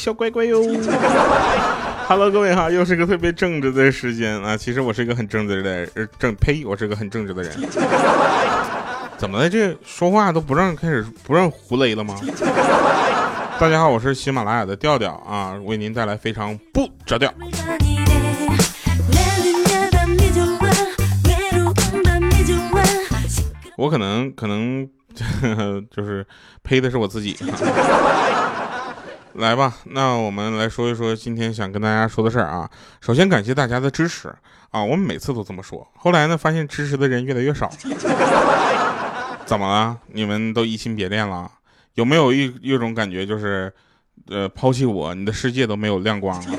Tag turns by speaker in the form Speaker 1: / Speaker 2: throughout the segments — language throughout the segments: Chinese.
Speaker 1: 小乖乖哟！Hello，各位哈，又是个特别正直的时间啊。其实我是一个很正直的人，正呸，我是个很正直的人。怎么了？这说话都不让开始不让胡雷了吗？大家好，我是喜马拉雅的调调啊，为您带来非常不着调。我可能可能 就是呸的是我自己。来吧，那我们来说一说今天想跟大家说的事儿啊。首先感谢大家的支持啊，我们每次都这么说。后来呢，发现支持的人越来越少。怎么了？你们都移情别恋了？有没有一一种感觉，就是呃抛弃我，你的世界都没有亮光了，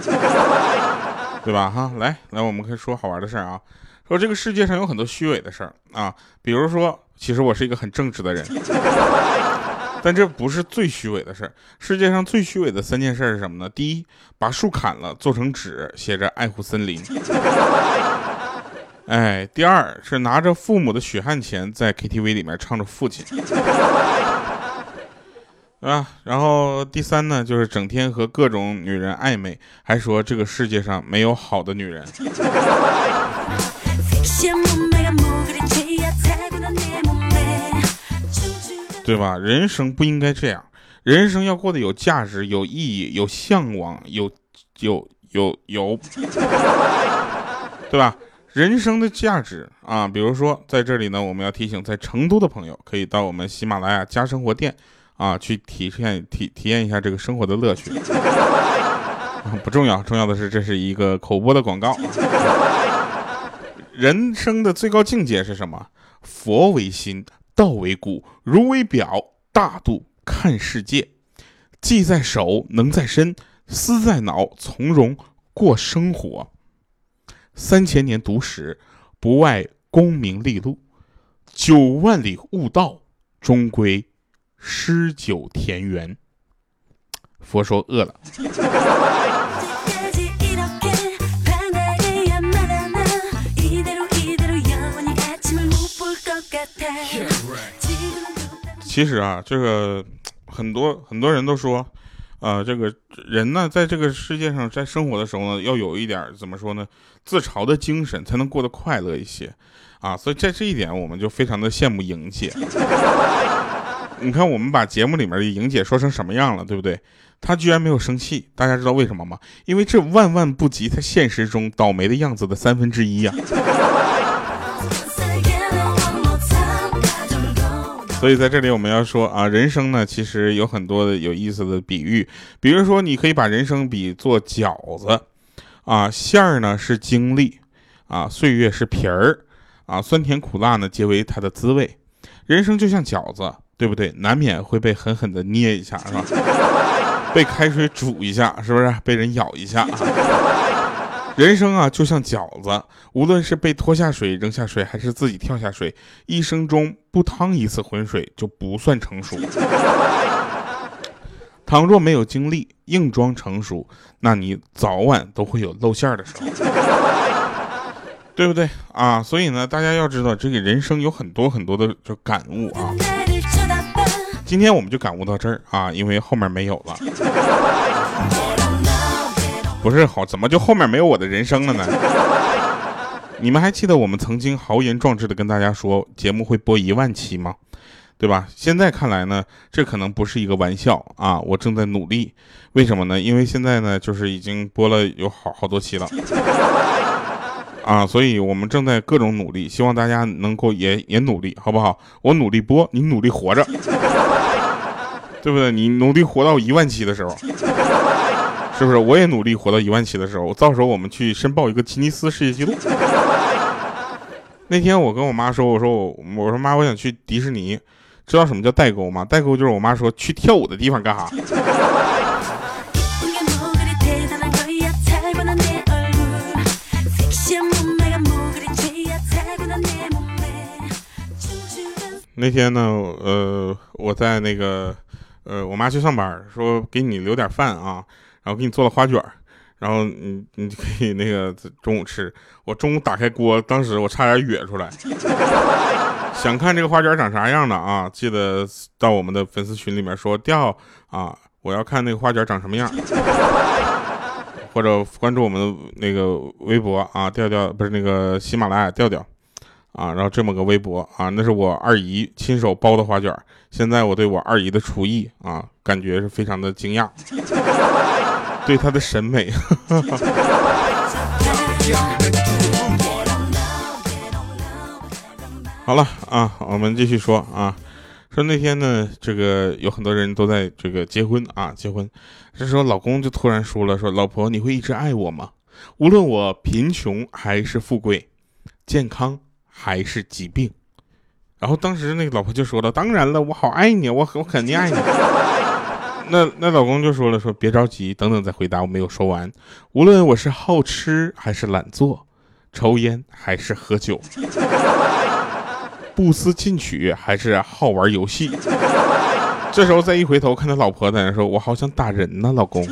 Speaker 1: 对吧？哈，来来，我们可以说好玩的事儿啊。说这个世界上有很多虚伪的事儿啊，比如说，其实我是一个很正直的人。但这不是最虚伪的事儿。世界上最虚伪的三件事是什么呢？第一，把树砍了做成纸，写着“爱护森林 ”。哎，第二是拿着父母的血汗钱在 KTV 里面唱着父亲，啊，然后第三呢，就是整天和各种女人暧昧，还说这个世界上没有好的女人。对吧？人生不应该这样，人生要过得有价值、有意义、有向往、有有有有，对吧？人生的价值啊，比如说在这里呢，我们要提醒在成都的朋友，可以到我们喜马拉雅家生活店啊，去体验体体验一下这个生活的乐趣。不重要，重要的是这是一个口播的广告。人生的最高境界是什么？佛为心。道为骨，如为表，大度看世界，技在手，能在身，思在脑，从容过生活。三千年读史，不外功名利禄；九万里悟道，终归诗酒田园。佛说饿了。其实啊，这个很多很多人都说，啊，这个人呢，在这个世界上在生活的时候呢，要有一点怎么说呢，自嘲的精神，才能过得快乐一些，啊，所以在这一点，我们就非常的羡慕莹姐。你看，我们把节目里面的莹姐说成什么样了，对不对？她居然没有生气，大家知道为什么吗？因为这万万不及她现实中倒霉的样子的三分之一呀。所以在这里我们要说啊，人生呢其实有很多的有意思的比喻，比如说你可以把人生比作饺子，啊馅儿呢是经历，啊岁月是皮儿，啊酸甜苦辣呢皆为它的滋味。人生就像饺子，对不对？难免会被狠狠的捏一下，是吧？被开水煮一下，是不是？被人咬一下。人生啊，就像饺子，无论是被拖下水、扔下水，还是自己跳下水，一生中不趟一次浑水就不算成熟。倘若没有经历，硬装成熟，那你早晚都会有露馅的时候，对不对啊？所以呢，大家要知道，这个人生有很多很多的就感悟啊。今天我们就感悟到这儿啊，因为后面没有了。不是好，怎么就后面没有我的人生了呢？你们还记得我们曾经豪言壮志的跟大家说节目会播一万期吗？对吧？现在看来呢，这可能不是一个玩笑啊！我正在努力，为什么呢？因为现在呢，就是已经播了有好好多期了啊，所以我们正在各种努力，希望大家能够也也努力，好不好？我努力播，你努力活着，对不对？你努力活到一万期的时候。是不是我也努力活到一万七的时候，到时候我们去申报一个吉尼斯世界纪录。那天我跟我妈说，我说我我说妈，我想去迪士尼，知道什么叫代沟吗？代沟就是我妈说去跳舞的地方干哈。那天呢，呃，我在那个，呃，我妈去上班，说给你留点饭啊。然后给你做了花卷然后你你可以那个中午吃。我中午打开锅，当时我差点哕出来。想看这个花卷长啥样的啊？记得到我们的粉丝群里面说调啊，我要看那个花卷长什么样，或者关注我们的那个微博啊，调调不是那个喜马拉雅调调啊，然后这么个微博啊，那是我二姨亲手包的花卷。现在我对我二姨的厨艺啊，感觉是非常的惊讶，对他的审美。好了啊，我们继续说啊。说那天呢，这个有很多人都在这个结婚啊，结婚。这时候老公就突然说了：“说老婆，你会一直爱我吗？无论我贫穷还是富贵，健康还是疾病。”然后当时那个老婆就说了：“当然了，我好爱你，我我肯定爱你。”那那老公就说了：“说别着急，等等再回答。”我没有说完。无论我是好吃还是懒做，抽烟还是喝酒。不思进取还是好玩游戏？这时候再一回头看他老婆在那说：“我好想打人呢，老公。”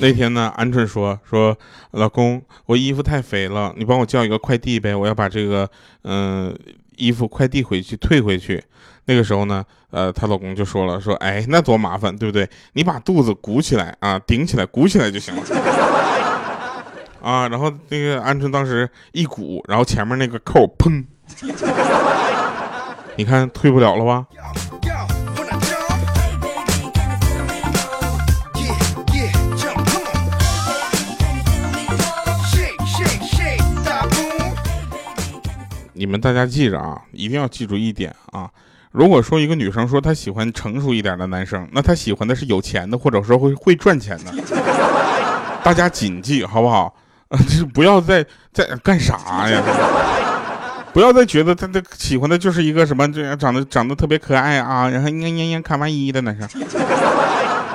Speaker 1: 那天呢，鹌鹑说：“说老公，我衣服太肥了，你帮我叫一个快递呗，我要把这个嗯衣服快递回去退回去。”那个时候呢，呃，她老公就说了，说，哎，那多麻烦，对不对？你把肚子鼓起来啊，顶起来，鼓起来就行了。啊，然后那个鹌鹑当时一鼓，然后前面那个扣砰，你看退不了了吧？你们大家记着啊，一定要记住一点啊。如果说一个女生说她喜欢成熟一点的男生，那她喜欢的是有钱的，或者说会会赚钱的。大家谨记好不好？就是不要再再干啥呀？不要再觉得他他喜欢的就是一个什么这样长得长得特别可爱啊，然后嘤嘤嘤卡哇伊的男生，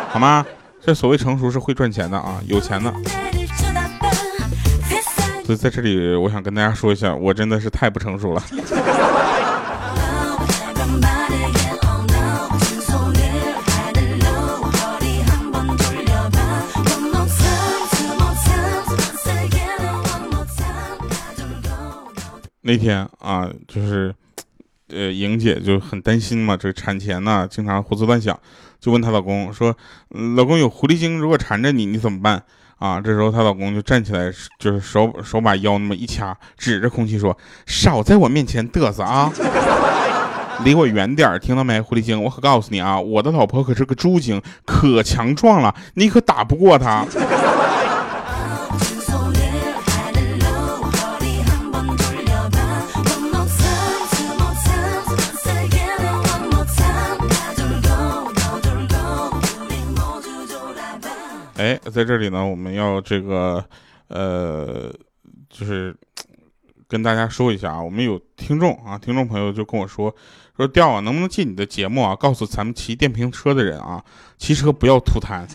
Speaker 1: 好吗？这所谓成熟是会赚钱的啊，有钱的。所以在这里，我想跟大家说一下，我真的是太不成熟了。那天啊，就是，呃，莹姐就很担心嘛，这产前呢，经常胡思乱想，就问她老公说：“老公有狐狸精，如果缠着你，你怎么办？”啊，这时候她老公就站起来，就是手手把腰那么一掐，指着空气说：“少在我面前嘚瑟啊，离我远点听到没？狐狸精，我可告诉你啊，我的老婆可是个猪精，可强壮了，你可打不过她。”哎，在这里呢，我们要这个，呃，就是跟大家说一下啊，我们有听众啊，听众朋友就跟我说，说调啊，能不能进你的节目啊，告诉咱们骑电瓶车的人啊，骑车不要吐痰，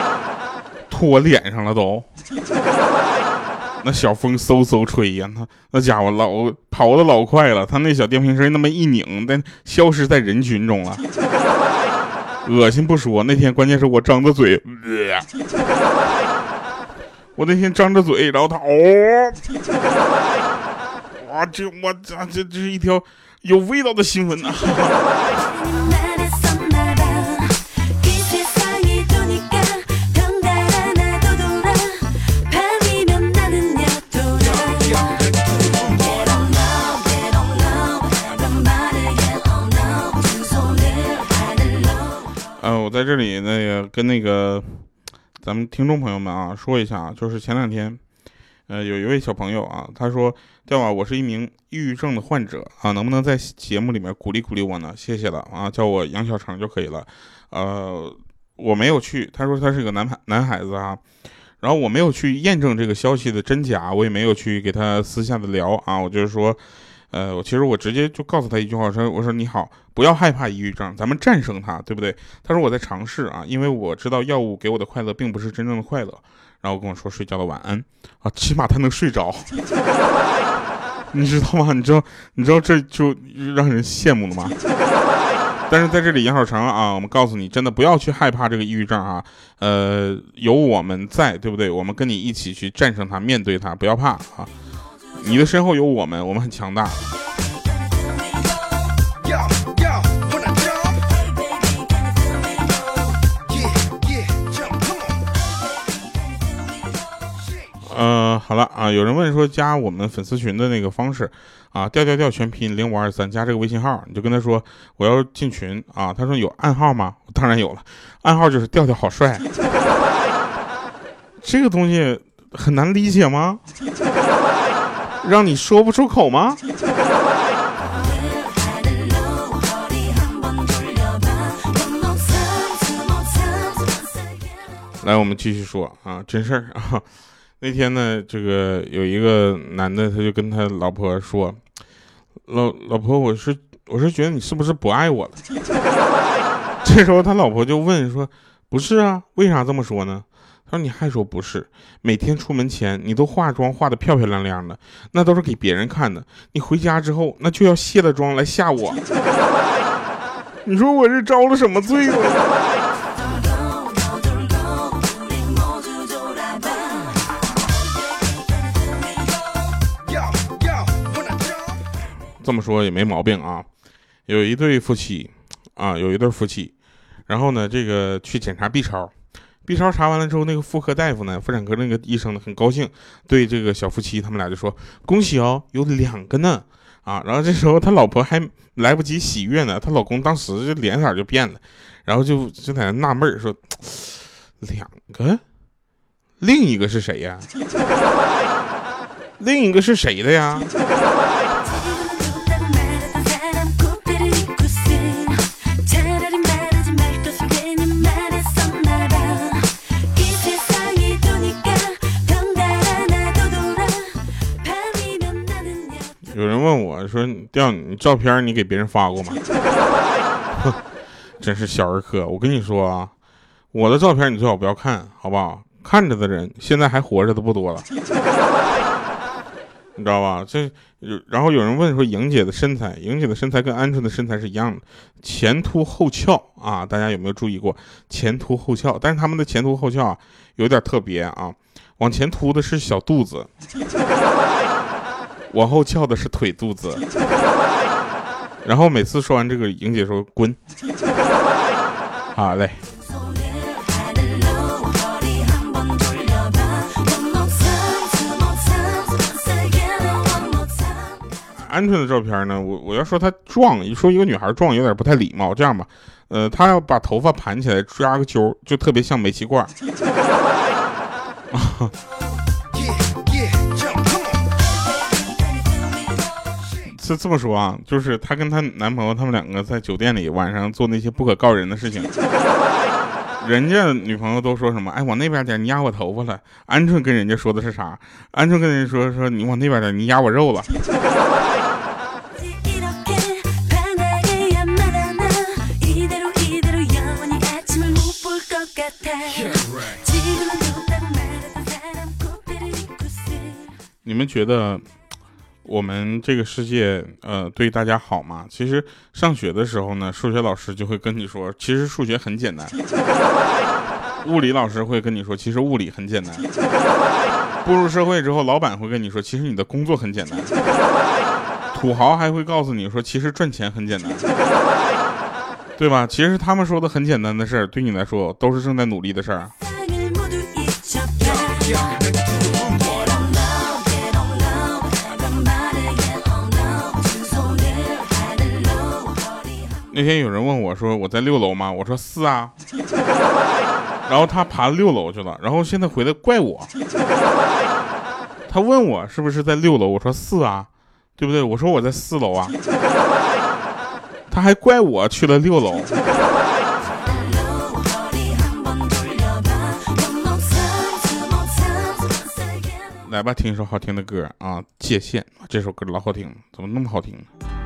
Speaker 1: 吐我脸上了都，那小风嗖嗖吹呀，那那家伙老跑的老快了，他那小电瓶车那么一拧，但消失在人群中了。恶心不说，那天关键是我张着嘴，我那天张着嘴，然后他哦，哇，这我这这这是一条有味道的新闻呐。在这里那个跟那个咱们听众朋友们啊说一下啊，就是前两天，呃，有一位小朋友啊，他说：“调啊，我是一名抑郁症的患者啊，能不能在节目里面鼓励鼓励我呢？谢谢了啊，叫我杨小成就可以了。呃，我没有去，他说他是个男孩男孩子啊，然后我没有去验证这个消息的真假，我也没有去给他私下的聊啊，我就是说。”呃，我其实我直接就告诉他一句话，说我说你好，不要害怕抑郁症，咱们战胜它，对不对？他说我在尝试啊，因为我知道药物给我的快乐并不是真正的快乐，然后跟我说睡觉的晚安啊，起码他能睡着，你知道吗？你知道你知道这就让人羡慕了吗？但是在这里，杨小成啊，我们告诉你，真的不要去害怕这个抑郁症啊。呃，有我们在，对不对？我们跟你一起去战胜它，面对它，不要怕啊。你的身后有我们，我们很强大。呃，好了啊，有人问说加我们粉丝群的那个方式啊，调调调全拼零五二三加这个微信号，你就跟他说我要进群啊。他说有暗号吗？当然有了，暗号就是调调好帅。这个东西很难理解吗？让你说不出口吗？来，我们继续说啊，真事儿啊。那天呢，这个有一个男的，他就跟他老婆说：“老老婆，我是我是觉得你是不是不爱我了？” 这时候他老婆就问说：“不是啊，为啥这么说呢？”他说：“你还说不是？每天出门前你都化妆化的漂漂亮亮的，那都是给别人看的。你回家之后，那就要卸了妆来吓我。你说我这招了什么罪了？”这么说也没毛病啊，有一对夫妻，啊，有一对夫妻，然后呢，这个去检查 B 超，B 超查完了之后，那个妇科大夫呢，妇产科那个医生呢，很高兴，对这个小夫妻他们俩就说：“恭喜哦，有两个呢。”啊，然后这时候他老婆还来不及喜悦呢，他老公当时就脸色就变了，然后就就在那纳闷说：“两个，另一个是谁呀？另一个是谁的呀？”调你照片，你给别人发过吗？” 真是小儿科。我跟你说啊，我的照片你最好不要看，好不好？看着的人现在还活着的不多了，你知道吧？这然后有人问说：“莹姐的身材，莹姐的身材跟鹌鹑的身材是一样的，前凸后翘啊？大家有没有注意过前凸后翘？但是他们的前凸后翘啊，有点特别啊，往前凸的是小肚子。”往后翘的是腿肚子，然后每次说完这个，莹姐说滚。好嘞。鹌鹑的照片呢？我我要说她壮，一说一个女孩壮有点不太礼貌。这样吧，呃，她要把头发盘起来抓个揪，就特别像煤气罐。是这么说啊，就是她跟她男朋友，他们两个在酒店里晚上做那些不可告人的事情。人家女朋友都说什么？哎，往那边点，你压我头发了。鹌鹑跟人家说的是啥？鹌鹑跟人家说说你往那边点，你压我肉了。你们觉得？我们这个世界，呃，对大家好吗？其实上学的时候呢，数学老师就会跟你说，其实数学很简单；物理老师会跟你说，其实物理很简单；步入社会之后，老板会跟你说，其实你的工作很简单；土豪还会告诉你说，其实赚钱很简单，对吧？其实他们说的很简单的事儿，对你来说都是正在努力的事儿。那天有人问我说：“我在六楼吗？”我说：“是啊。”然后他爬六楼去了，然后现在回来怪我。他问我是不是在六楼，我说：“是啊，对不对？”我说：“我在四楼啊。”他还怪我去了六楼。来吧，听一首好听的歌啊，《界限》这首歌老好听了，怎么那么好听呢？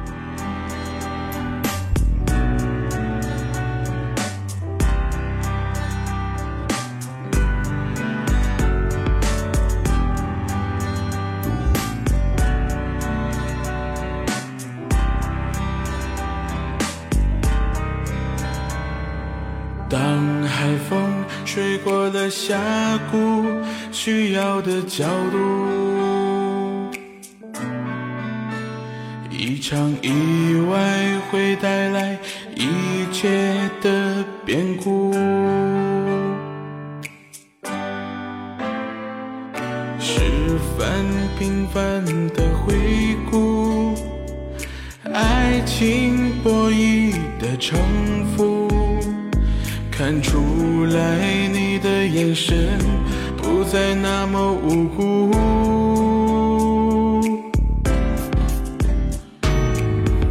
Speaker 2: 吹过了峡谷，需要的角度。一场意外会带来一切的变故，十分平凡的回顾，爱情博弈的城府。看出来你的眼神不再那么无辜。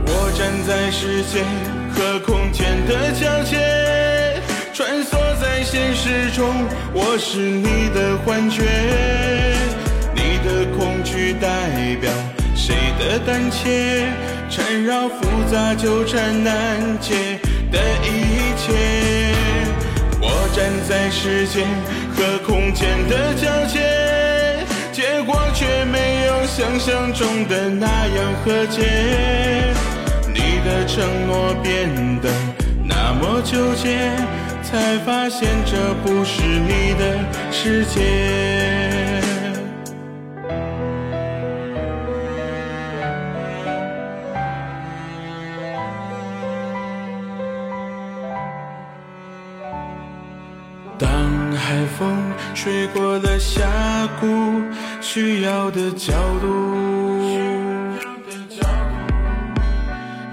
Speaker 2: 我站在时间和空间的交界，穿梭在现实中，我是你的幻觉。你的恐惧代表谁的胆怯？缠绕复杂纠缠难解的一切。站在时间和空间的交界，结果却没有想象中的那样和解。你的承诺变得那么纠结，才发现这不是你的世界。吹过了峡谷，需要的角度。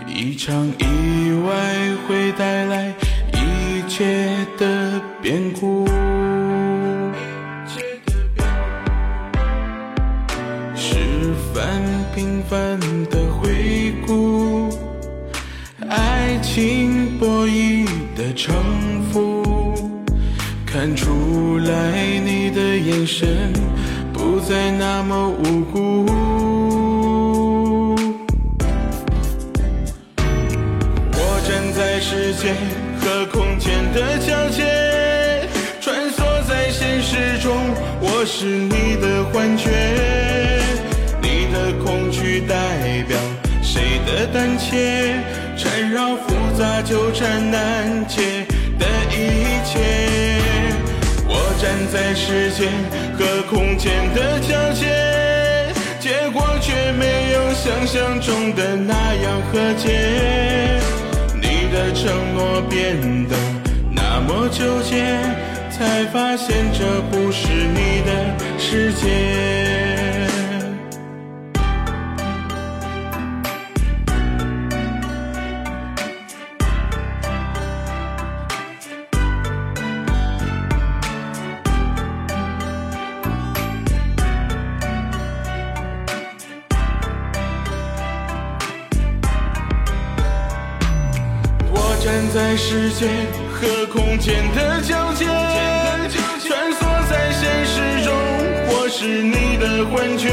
Speaker 2: 一场意外会带来一切的变故。神不再那么无辜。我站在时间和空间的交界，穿梭在现实中，我是你的幻觉。你的恐惧代表谁的胆怯？缠绕复杂纠缠难解在时间和空间的交界，结果却没有想象中的那样和解。你的承诺变得那么纠结，才发现这不是你的世界。间的交界，穿梭在现实中，我是你的幻觉。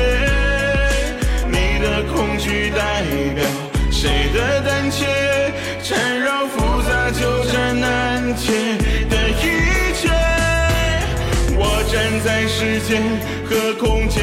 Speaker 2: 你的恐惧代表谁的胆怯？缠绕复杂纠缠难解的一切。我站在时间和空间